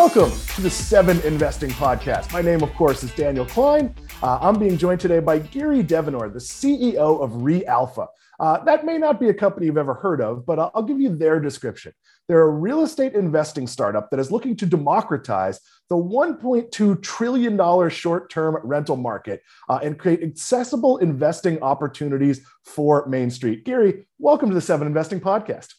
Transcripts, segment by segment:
Welcome to the Seven Investing Podcast. My name, of course, is Daniel Kline. Uh, I'm being joined today by Giri Devanur, the CEO of ReAlpha. Uh, that may not be a company you've ever heard of, but I'll, give you their description. They're a real estate investing startup that is looking to democratize the $1.2 trillion short term rental market uh, and create accessible investing opportunities for Main Street. Giri, welcome to the Seven Investing Podcast.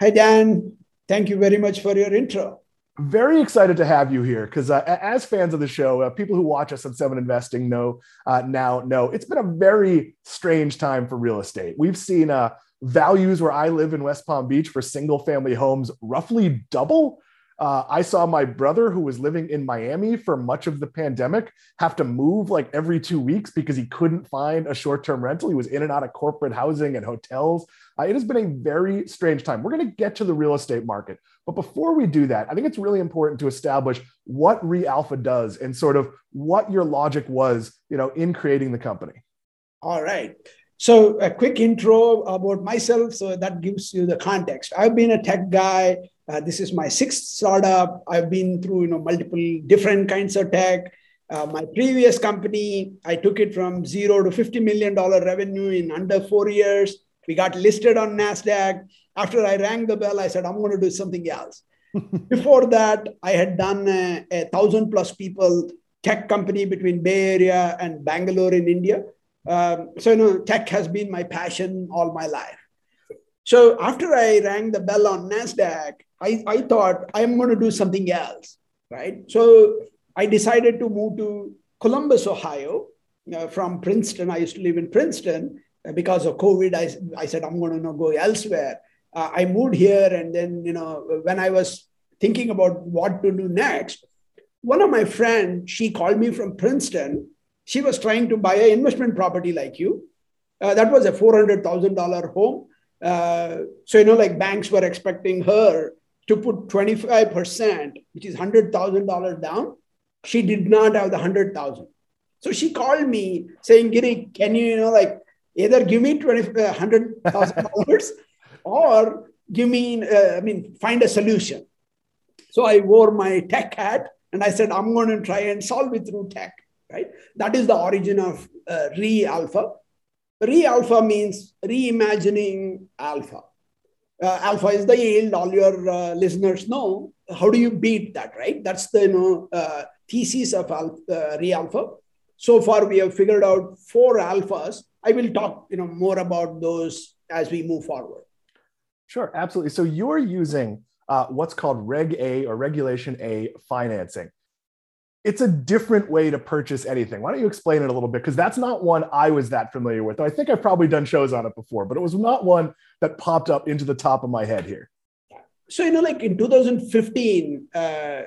Hi, Dan. Thank you very much for your intro. Very excited to have you here because, uh, as fans of the show, uh, people who watch us on Seven Investing know uh, now know it's been a very strange time for real estate. We've seen uh, values where I live in West Palm Beach for single family homes roughly double uh, I saw my brother, who was living in Miami for much of the pandemic, have to move like every two weeks because he couldn't find a short term rental. He was in and out of corporate housing and hotels. Uh, it has been a very strange time. We're going to get to the real estate market. But before we do that, I think it's really important to establish what ReAlpha does and sort of what your logic was, you know, in creating the company. All right. So a quick intro about myself, so that gives you the context. I've been a tech guy uh, this is my sixth startup. I've been through you know multiple different kinds of tech. Uh, my previous company, I took it from zero to fifty million dollar revenue in under four years. We got listed on Nasdaq. After I rang the bell, I said I'm going to do something else. Before that, I had done a, a thousand plus people tech company between Bay Area and Bangalore in India. Um, so you know, tech has been my passion all my life. So after I rang the bell on NASDAQ, I, I thought I'm going to do something else, right? So I decided to move to Columbus, Ohio uh, from Princeton. I used to live in Princeton. Uh, because of COVID, I, I said, I'm going to go elsewhere. Uh, I moved here. And then, you know, when I was thinking about what to do next, one of my friends, she called me from Princeton. She was trying to buy an investment property like you. Uh, that was a $400,000 home uh, so, you know, like banks were expecting her to put 25%, which is $100,000 down. She did not have the 100,000. So she called me saying, Giri, can you, you know, like either give me $100,000 or give me, uh, I mean, find a solution. So I wore my tech hat and I said, I'm going to try and solve it through tech, right? That is the origin of uh, Re-Alpha. Re-alpha means reimagining alpha. Uh, alpha is the yield, all your uh, listeners know. How do you beat that, right? That's the you know, uh, thesis of alpha, uh, re-alpha. So far, we have figured out four alphas. I will talk you know, more about those as we move forward. Sure, absolutely. So you're using uh, what's called Reg A or Regulation A financing it's a different way to purchase anything. Why don't you explain it a little bit? Because that's not one I was that familiar with. I think I've probably done shows on it before, but it was not one that popped up into the top of my head here. So, you know, like in 2015, uh,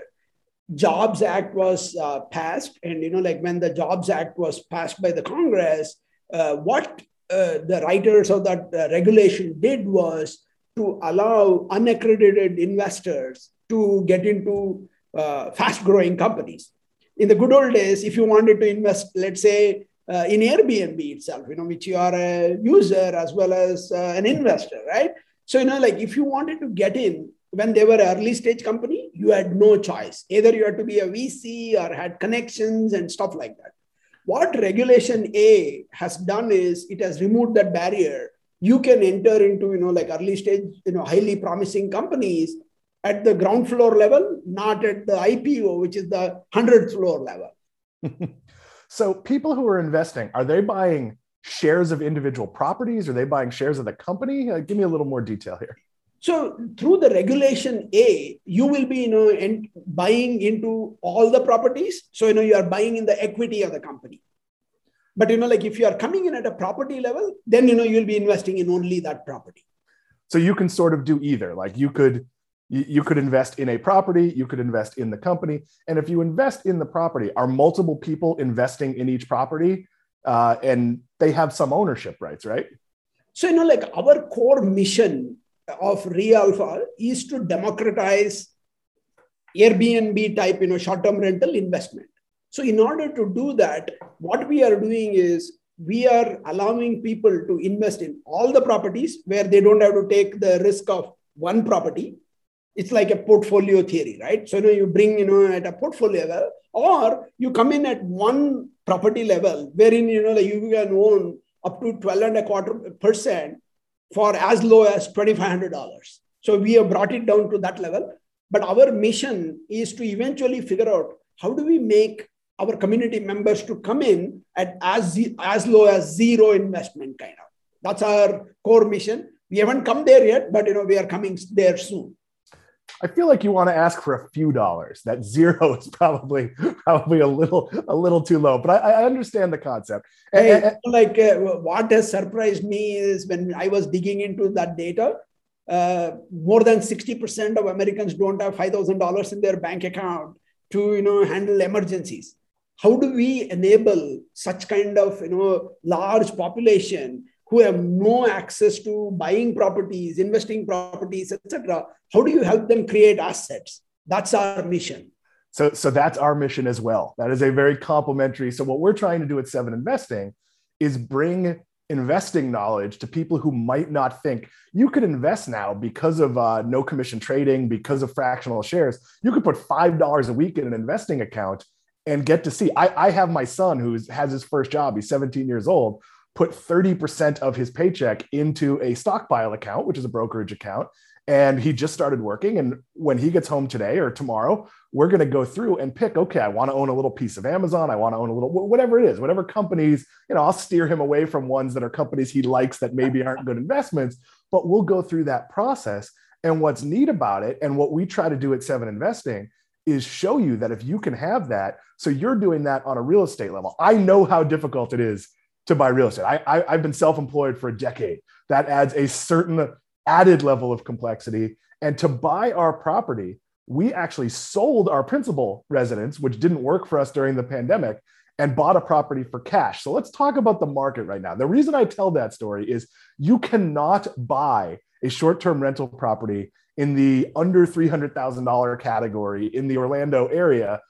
Jobs Act was uh, passed. And, you know, like when the Jobs Act was passed by the Congress, uh, what uh, the writers of that uh, regulation did was to allow unaccredited investors to get into uh, fast growing companies in the good old days, if you wanted to invest, let's say, uh, in Airbnb itself, you know, which you are a user as well as uh, an investor, right? So, you know, like if you wanted to get in when they were early stage company, you had no choice. Either you had to be a VC or had connections and stuff like that. What Regulation A has done is it has removed that barrier. You can enter into, you know, like early stage, you know, highly promising companies at the ground floor level, not at the IPO, which is the 100th floor level. so, people who are investing, are they buying shares of individual properties? Are they buying shares of the company? Uh, give me a little more detail here. So, through the regulation A, you will be, you know, in, buying into all the properties. So, you know, you are buying in the equity of the company. But, you know, like if you are coming in at a property level, then, you know, you'll be investing in only that property. So, you can sort of do either. Like you could you, could invest in a property, you could invest in the company. And if you invest in the property, are multiple people investing in each property? Uh, and they have some ownership rights, right? So, you know, like our core mission of ReAlpha is to democratize Airbnb type, you know, short-term rental investment. So, in order to do that, what we are doing is we are allowing people to invest in all the properties where they don't have to take the risk of one property it's like a portfolio theory, right? So you know you bring you know at a portfolio level, or you come in at one property level, wherein you know like you can own up to twelve and a quarter percent for as low as twenty five hundred dollars. So we have brought it down to that level. But our mission is to eventually figure out how do we make our community members to come in at as, as low as zero investment kind of. That's our core mission. We haven't come there yet, but you know we are coming there soon. I feel like you want to ask for a few dollars. That zero is probably probably a little a little too low, but I, I understand the concept. Hey, and, and, like uh, what has surprised me is when I was digging into that data, uh, more than sixty percent of Americans don't have five thousand dollars in their bank account to you know handle emergencies. How do we enable such kind of you know large population who have no access to buying properties, investing properties, etc. How do you help them create assets? That's our mission. So, so that's our mission as well. That is a very complementary. So, what we're trying to do at Seven Investing is bring investing knowledge to people who might not think you could invest now because of uh, no commission trading, because of fractional shares. You could put five dollars a week in an investing account and get to see. I, I have my son who has his first job. He's 17 years old put 30% of his paycheck into a stockpile account, which is a brokerage account. And he just started working. And when he gets home today or tomorrow, we're going to go through and pick, okay, I want to own a little piece of Amazon. I want to own a little, whatever it is, whatever companies, you know, I'll steer him away from ones that are companies he likes that maybe aren't good investments, but we'll go through that process. And what's neat about it, and what we try to do at Seven Investing, is show you that if you can have that, so you're doing that on a real estate level. I know how difficult it is to buy real estate. I, I, have been self employed for a decade. That adds a certain added level of complexity. And to buy our property, we actually sold our principal residence, which didn't work for us during the pandemic, and bought a property for cash. So let's talk about the market right now. The reason I tell that story is you cannot buy a short term rental property in the under $300,000 category in the Orlando area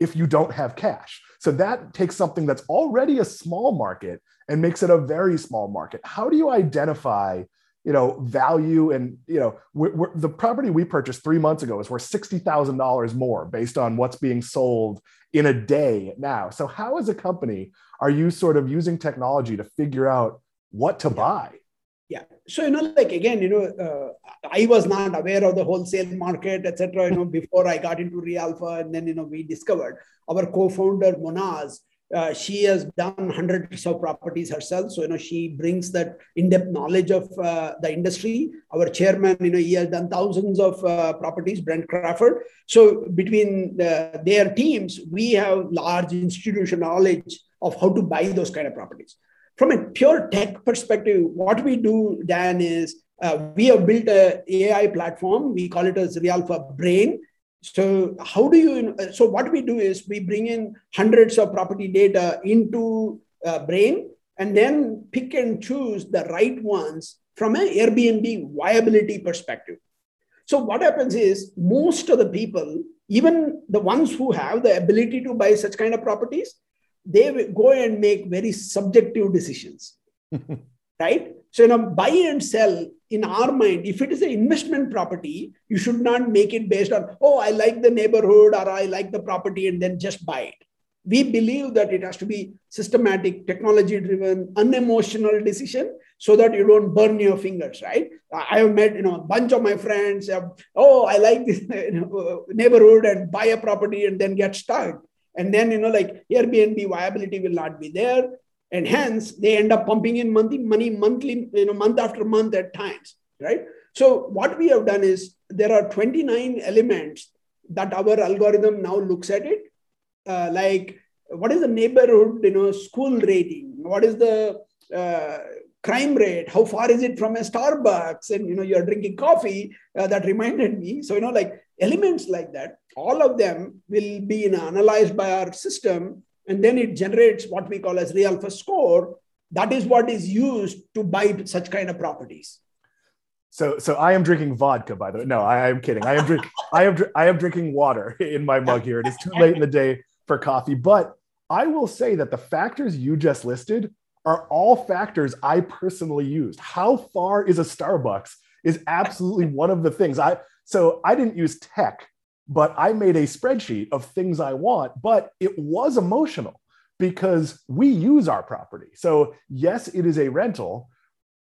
if you don't have cash. So that takes something that's already a small market and makes it a very small market. How do you identify, you know, value and you know, we're, we're, the property we purchased three months ago is worth sixty thousand dollars more based on what's being sold in a day now. So how, as a company, are you sort of using technology to figure out what to buy? Yeah. So you know, like again, you know, uh, I was not aware of the wholesale market, etc. You know, before I got into Realpha, and then you know, we discovered our co-founder Monaz. Uh, she has done hundreds of properties herself, so you know she brings that in-depth knowledge of uh, the industry. Our chairman, you know, he has done thousands of uh, properties, Brent Crawford. So between the, their teams, we have large institutional knowledge of how to buy those kind of properties from a pure tech perspective, what we do, Dan, is uh, we have built a AI platform. We call it as Realpha Brain. So how do you? So what we do is we bring in hundreds of property data into uh, Brain, and then pick and choose the right ones from an Airbnb viability perspective. So what happens is most of the people, even the ones who have the ability to buy such kind of properties, they go and make very subjective decisions right? So you know buy and sell in our mind if it is an investment property you should not make it based on oh i like the neighborhood or i like the property and then just buy it. We believe that it has to be systematic technology driven unemotional decision so that you don't burn your fingers right? I have met you know a bunch of my friends have, oh i like this neighborhood and buy a property and then get stuck and then, you know, like Airbnb viability will not be there. And hence they end up pumping in monthly money monthly, you know, month after month at times, right? So what we have done is there are 29 elements that our algorithm now looks at it. Uh, like what is the neighborhood, you know, school rating? What is the uh, crime rate how far is it from a starbucks and you know you're drinking coffee uh, that reminded me so you know like elements like that all of them will be analyzed by our system and then it generates what we call as real Realpha score. That is what is used to buy such kind of properties. So so i am drinking vodka by the way. No i am kidding. I am drink i am i am drinking water in my mug here. It is too late in the day for coffee. But i will say that the factors you just listed are all factors I personally used. How far is a Starbucks is absolutely one of the things. I So I didn't use tech, but I made a spreadsheet of things I want, but it was emotional because we use our property. So, yes, it is a rental.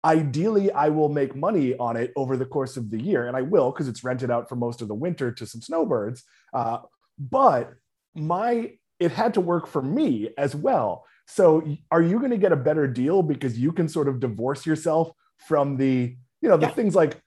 Ideally, I will make money on it over the course of the year, and I will because it's rented out for most of the winter to some snowbirds. Uh, but my it had to work for me as well. So, are you going to get a better deal because you can sort of divorce yourself from the you know the yeah. things like like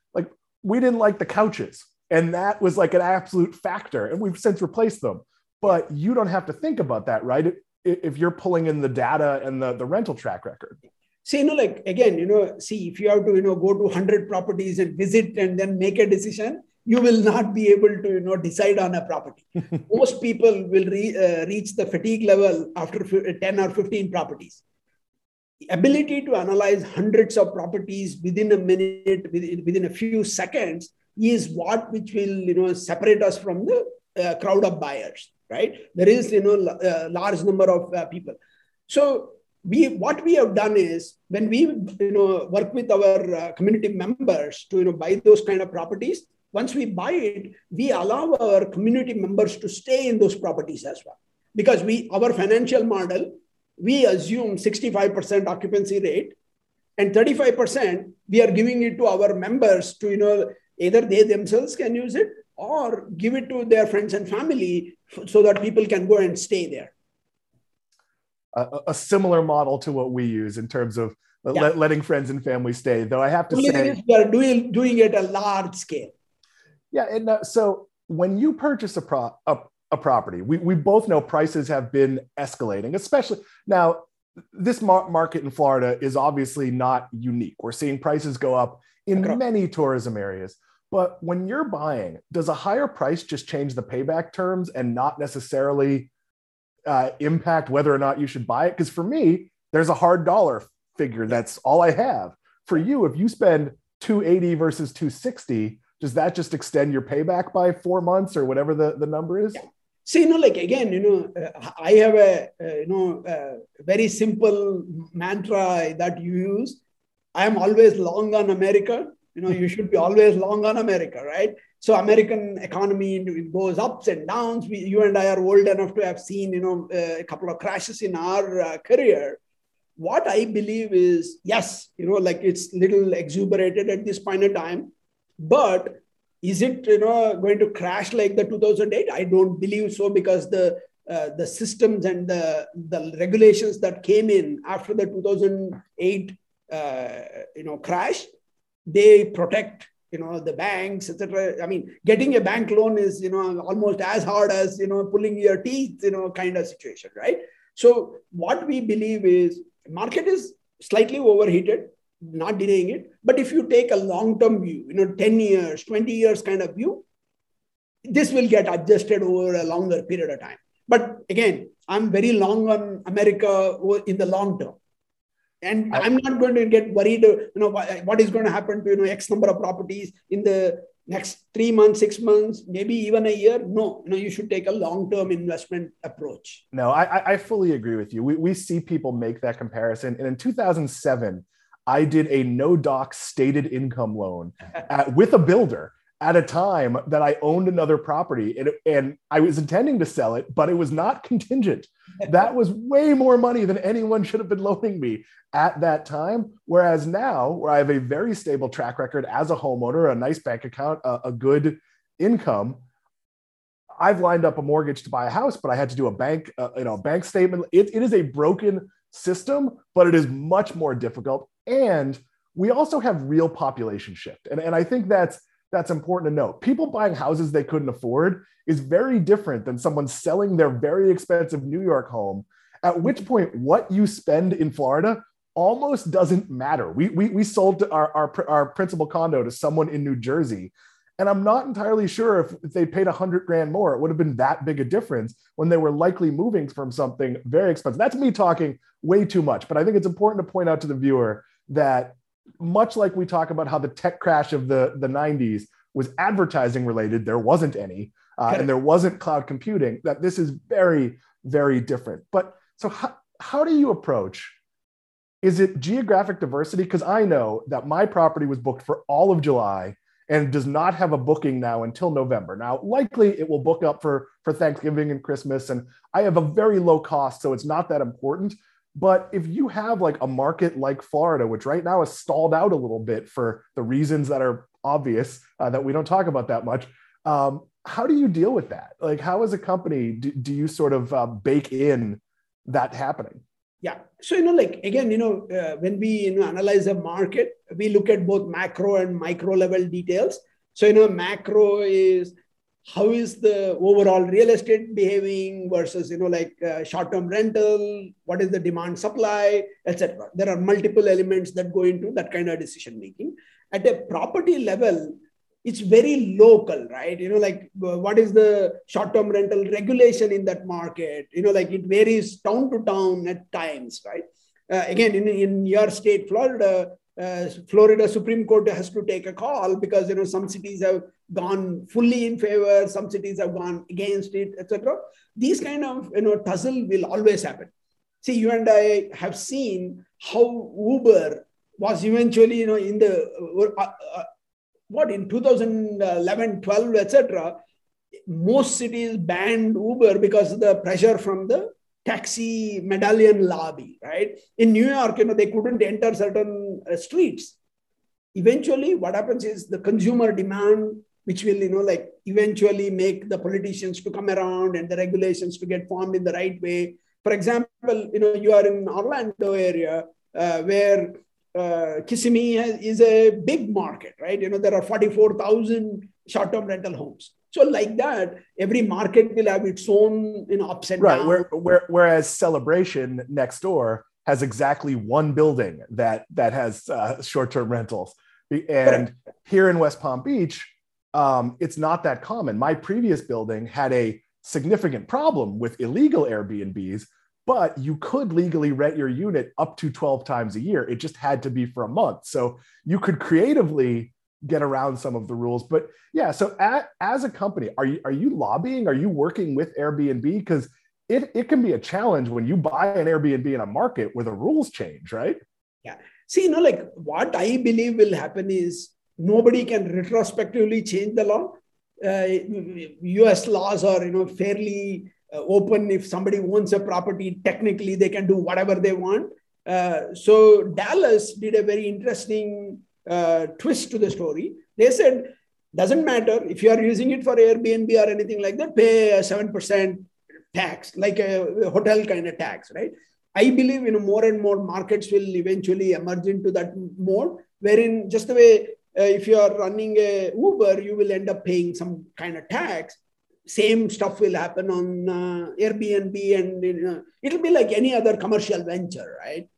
we didn't like the couches. And that was like an absolute factor. And we've since replaced them. But you don't have to think about that right? If you're pulling in the data and the, the rental track record. See you know like again you know see if you have to you know go to 100 properties and visit and then make a decision you will not be able to you know decide on a property. Most people will re, uh, reach the fatigue level after 10 or 15 properties ability to analyze hundreds of properties within a minute within, within a few seconds is what which will you know separate us from the uh, crowd of buyers right? There is you know uh, large number of uh, people. So we what we have done is when we you know work with our uh, community members to you know buy those kind of properties once we buy it we allow our community members to stay in those properties as well. Because we our financial model we assume 65% occupancy rate and 35% we are giving it to our members to you know either they themselves can use it or give it to their friends and family so that people can go and stay there a, a similar model to what we use in terms of yeah. let, letting friends and family stay though i have to Only say we are doing, doing it at a large scale yeah and uh, so when you purchase a, pro, a, a property. We, we both know prices have been escalating, especially now. This mar- market in Florida is obviously not unique. We're seeing prices go up in many tourism areas. But when you're buying, does a higher price just change the payback terms and not necessarily uh, impact whether or not you should buy it? Because for me, there's a hard dollar figure. That's all I have. For you, if you spend 280 versus 260, does that just extend your payback by four months or whatever the, the number is? Yeah. See, you know, like again, you know, uh, I have a, uh, you know, uh, very simple mantra that you use. I am always long on America. You know, you should be always long on America, right? So American economy it goes ups and downs. We, you and I are old enough to have seen, you know, uh, a couple of crashes in our uh, career. What I believe is, yes, you know, like it's little exuberated at this point in time, but is it you know going to crash like the 2008 i don't believe so because the uh, the systems and the the regulations that came in after the 2008 uh, you know crash they protect you know the banks etc i mean getting a bank loan is you know almost as hard as you know pulling your teeth you know kind of situation right? So what we believe is market is slightly overheated not denying it. But if you take a long term view, you know, 10 years, 20 years kind of view, this will get adjusted over a longer period of time. But again, I'm very long on America in the long term. And I, am not going to get worried, you know, what is going to happen to, you know, X number of properties in the next three months, six months, maybe even a year. No, no, you should take a long-term investment approach. No, I, I fully agree with you. We, we see people make that comparison. And in 2007, I did a no doc stated income loan at, with a builder at a time that I owned another property and, and I was intending to sell it, but it was not contingent. That was way more money than anyone should have been loaning me at that time. Whereas now, where I have a very stable track record as a homeowner, a nice bank account, a, a good income, I've lined up a mortgage to buy a house, but I had to do a bank, uh, you know, bank statement. It, it is a broken system, but it is much more difficult. And we also have real population shift. And, and I think that's that's important to note. People buying houses they couldn't afford is very different than someone selling their very expensive New York home, at which point what you spend in Florida almost doesn't matter. We, we, we sold our, our, our principal condo to someone in New Jersey and I'm not entirely sure if, if they paid a hundred grand more, it would have been that big a difference when they were likely moving from something very expensive. That's me talking way too much, but I think it's important to point out to the viewer that much like we talk about how the tech crash of the, the 90s was advertising related, there wasn't any, uh, and there wasn't cloud computing, that this is very, very different. But so, how, how do you approach? Is it geographic diversity? Because I know that my property was booked for all of July and does not have a booking now until November. Now, likely it will book up for, for Thanksgiving and Christmas. And I have a very low cost, so it's not that important. But if you have like a market like Florida, which right now is stalled out a little bit for the reasons that are obvious uh, that we don't talk about that much, um, how do you deal with that? Like, how as a company do, do you sort of uh, bake in that happening? Yeah. So, you know, like again, you know, uh, when we you know, analyze a market, we look at both macro and micro level details. So, you know, macro is how is the overall real estate behaving versus, you know, like uh, short term rental, what is the demand supply, etc. There are multiple elements that go into that kind of decision making. At a property level, it's very local, right? You know, like what is the short-term rental regulation in that market? You know, like it varies town to town at times, right? Uh, again, in, in your state, Florida, uh, Florida Supreme Court has to take a call because you know some cities have gone fully in favor, some cities have gone against it, etc. These kind of you know tussle will always happen. See, you and I have seen how Uber was eventually you know in the uh, uh what in 2011 12 etc most cities banned uber because of the pressure from the taxi medallion lobby right? In new york you know they couldn't enter certain uh, streets. Eventually what happens is the consumer demand which will you know like eventually make the politicians to come around and the regulations to get formed in the right way. For example you know you are in orlando area uh, where uh, Kissimmee has, is a big market, right? You know, there are 44,000 short-term rental homes. So like that, every market will have its own, you know, ups and right. downs. Where, where, whereas Celebration next door has exactly one building that that has uh, short-term rentals, and Correct. here in West Palm Beach, um, it's not that common. My previous building had a significant problem with illegal Airbnbs but you could legally rent your unit up to 12 times a year. It just had to be for a month. So you could creatively get around some of the rules. But yeah, so at, as a company, are you are you lobbying? Are you working with Airbnb? Because it, it can be a challenge when you buy an Airbnb in a market where the rules change, right? Yeah. See, you know, like what I believe will happen is nobody can retrospectively change the law. Uh, US laws are, you know, fairly open. If somebody owns a property, technically they can do whatever they want. Uh, so Dallas did a very interesting uh, twist to the story. They said, doesn't matter if you are using it for Airbnb or anything like that, pay a 7% tax, like a hotel kind of tax, right? I believe you know more and more markets will eventually emerge into that mode, wherein just the way uh, if you are running a Uber, you will end up paying some kind of tax same stuff will happen on uh, Airbnb, and you know, it'll be like any other commercial venture, right?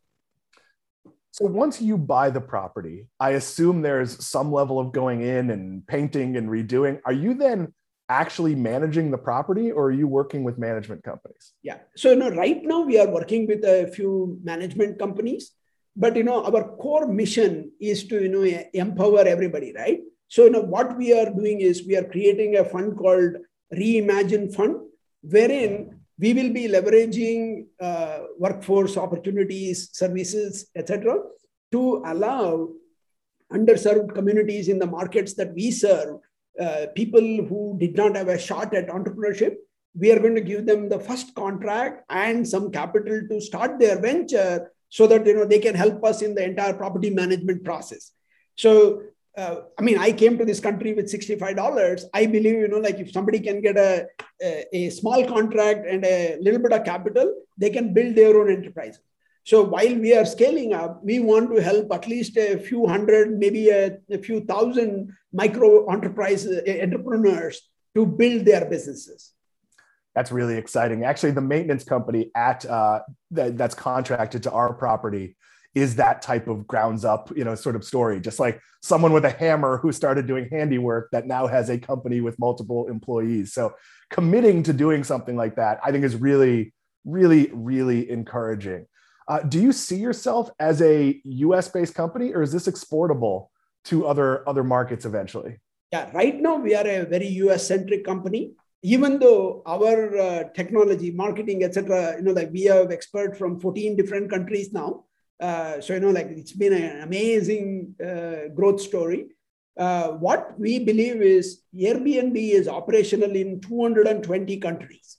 So once you buy the property, I assume there's some level of going in and painting and redoing. Are you then actually managing the property, or are you working with management companies? Yeah. So you know, right now we are working with a few management companies, but you know, our core mission is to you know empower everybody, right? So you know, what we are doing is we are creating a fund called Reimagine Fund, wherein we will be leveraging uh, workforce opportunities, services, etc., to allow underserved communities in the markets that we serve, uh, people who did not have a shot at entrepreneurship, we are going to give them the first contract and some capital to start their venture so that you know they can help us in the entire property management process. So uh, I mean, I came to this country with $65. I believe, you know, like if somebody can get a, a, a, small contract and a little bit of capital, they can build their own enterprise. So while we are scaling up, we want to help at least a few hundred, maybe a, a few thousand micro enterprise uh, entrepreneurs to build their businesses. That's really exciting. Actually, the maintenance company at uh, that, that's contracted to our property is that type of grounds up, you know, sort of story. Just like someone with a hammer who started doing handiwork that now has a company with multiple employees. So committing to doing something like that, I think is really, really, really encouraging. Uh, do you see yourself as a US based company or is this exportable to other, other markets eventually? Yeah, right now we are a very US centric company. Even though our uh, technology, marketing, etc., you know, like we have experts from 14 different countries now, uh, so you know like it's been an amazing uh, growth story uh, what we believe is Airbnb is operational in 220 countries.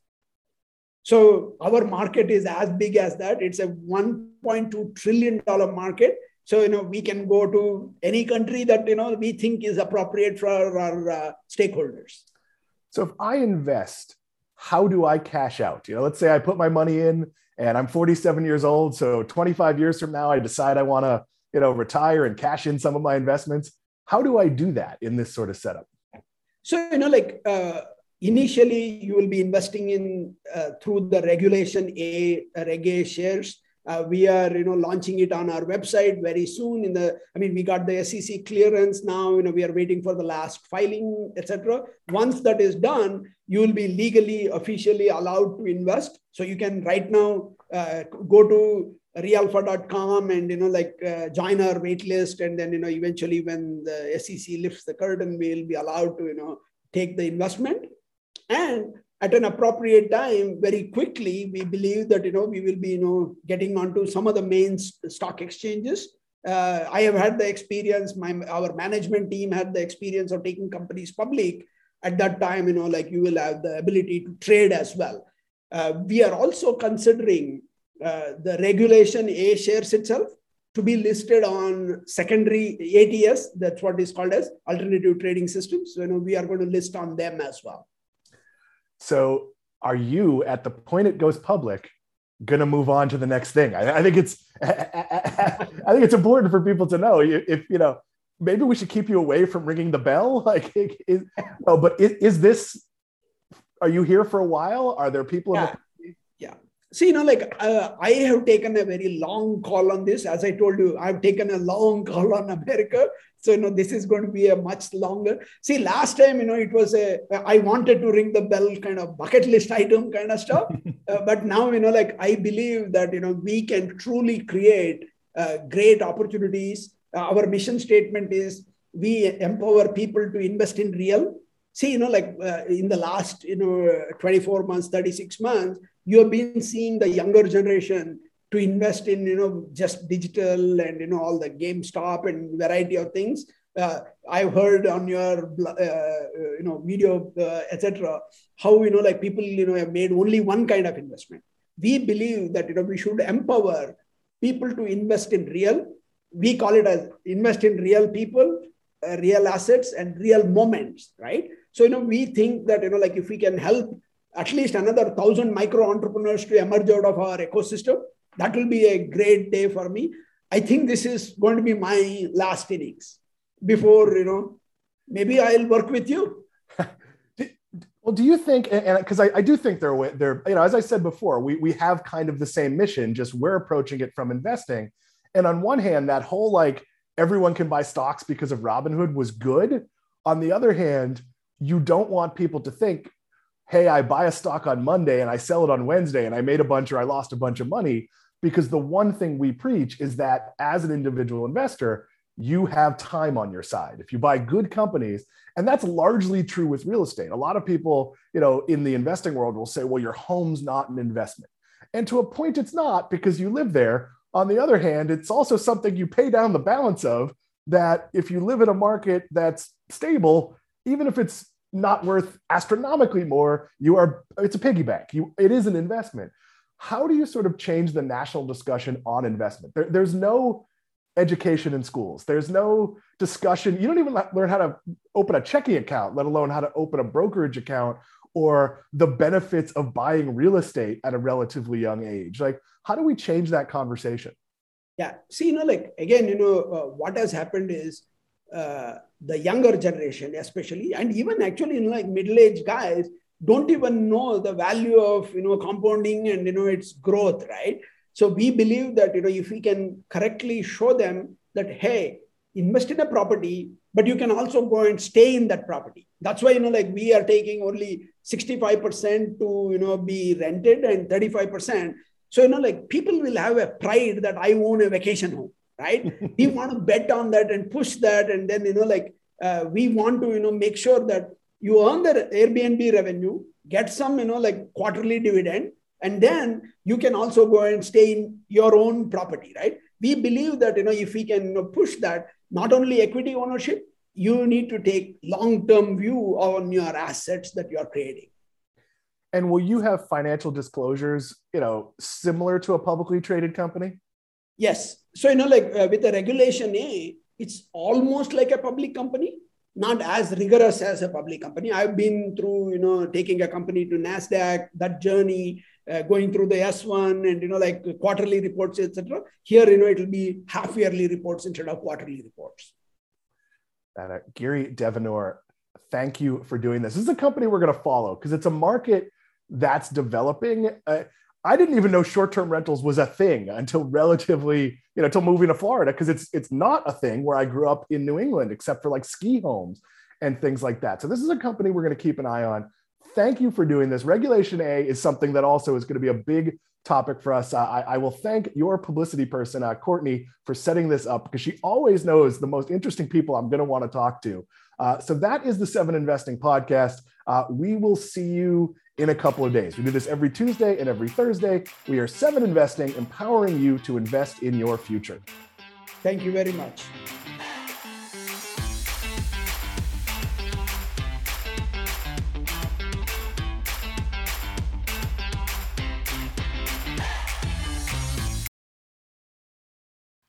So our market is as big as that. It's a 1.2 trillion dollar market. So you know we can go to any country that you know we think is appropriate for our, our uh, stakeholders. So if I invest, how do I cash out? You know, let's say I put my money in and I'm 47 years old. So 25 years from now, I decide I want to you know retire and cash in some of my investments. How do I do that in this sort of setup? So you know, like. Uh, initially you will be investing in uh, through the regulation a reg a shares uh, we are you know launching it on our website very soon in the i mean we got the sec clearance now you know we are waiting for the last filing etc once that is done you will be legally officially allowed to invest so you can right now uh, go to realpha.com and you know like uh, join our wait list and then you know eventually when the sec lifts the curtain we'll be allowed to you know take the investment and at an appropriate time, very quickly, we believe that you know we will be you know getting onto some of the main stock exchanges. Uh, I have had the experience. My our management team had the experience of taking companies public. At that time, you know, like you will have the ability to trade as well. Uh, we are also considering uh, the regulation A shares itself to be listed on secondary ATS. That's what is called as alternative trading systems. So, you know, we are going to list on them as well. So are you at the point it goes public to move on to the next thing? I, I think it's I think it's important for people to know if you know maybe we should keep you away from ringing the bell. Like, is, no, but is, is, this? Are you here for a while? Are there people? Yeah. The- yeah. See, you know, like uh, I have taken a very long call on this. As I told you, I've taken a long call on America so, you know, this is going to be a much longer. See, last time, you know, it was a, I wanted to ring the bell kind of bucket list item kind of stuff. uh, but now, you know, like I believe that, you know, we can truly create uh, great opportunities. Uh, our mission statement is we empower people to invest in real. See, you know, like uh, in the last, you know, 24 months, 36 months, you have been seeing the younger generation to invest in you know just digital and you know all the GameStop and variety of things. Uh, I've heard on your uh, you know video uh, etc. How you know like people you know have made only one kind of investment. We believe that you know we should empower people to invest in real. We call it as invest in real people, uh, real assets, and real moments. Right. So you know we think that you know like if we can help at least another thousand micro entrepreneurs to emerge out of our ecosystem that will be a great day for me. I think this is going to be my last innings before, you know, maybe I'll work with you. well, do you think, and because I, I, do think they're, they're, you know, as I said before, we, we have kind of the same mission, just we're approaching it from investing. And on one hand, that whole like everyone can buy stocks because of Robinhood was good. On the other hand, you don't want people to think, hey, I buy a stock on Monday and I sell it on Wednesday and I made a bunch or I lost a bunch of money. Because the one thing we preach is that as an individual investor, you have time on your side. If you buy good companies, and that's largely true with real estate. A lot of people, you know, in the investing world will say, well, your home's not an investment. And to a point, it's not because you live there. On the other hand, it's also something you pay down the balance of that if you live in a market that's stable, even if it's not worth astronomically more you are it's a piggy bank you it is an investment. How do you sort of change the national discussion on investment? There, there's no education in schools. There's no discussion. You don't even learn how to open a checking account let alone how to open a brokerage account or the benefits of buying real estate at a relatively young age? Like how do we change that conversation? Yeah. See you know like again you know uh, what has happened is uh, the younger generation especially and even actually in like middle-aged guys don't even know the value of you know compounding and you know its growth right? So we believe that you know if we can correctly show them that hey invest in a property but you can also go and stay in that property. That's why you know like we are taking only 65% to you know be rented and 35% so you know like people will have a pride that i own a vacation home right? We want to bet on that and push that. And then you know like uh, we want to you know make sure that you earn the airbnb revenue get some you know like quarterly dividend and then you can also go and stay in your own property right? We believe that you know if we can you know, push that not only equity ownership you need to take long-term view on your assets that you're creating. And will you have financial disclosures, you know, similar to a publicly traded company? Yes. So, you know, like uh, with the regulation A, it's almost like a public company, not as rigorous as a public company. I've been through, you know, taking a company to NASDAQ, that journey, uh, going through the S1 and, you know, like quarterly reports, etc. Here, you know, it'll be half yearly reports instead of quarterly reports. Uh, Giri Devanur, thank you for doing this. This is a company we're going to follow because it's a market that's developing. Uh, I didn't even know short-term rentals was a thing until relatively, you know, until moving to Florida because it's it's not a thing where I grew up in New England except for like ski homes and things like that. So this is a company we're going to keep an eye on. Thank you for doing this. Regulation A is something that also is going to be a big topic for us. Uh, I, I, will thank your publicity person, uh, Courtney, for setting this up because she always knows the most interesting people I'm going to want to talk to. Uh, so that is the Seven Investing Podcast. Uh, we will see you in a couple of days. We do this every Tuesday and every Thursday. We are Seven Investing, empowering you to invest in your future. Thank you very much.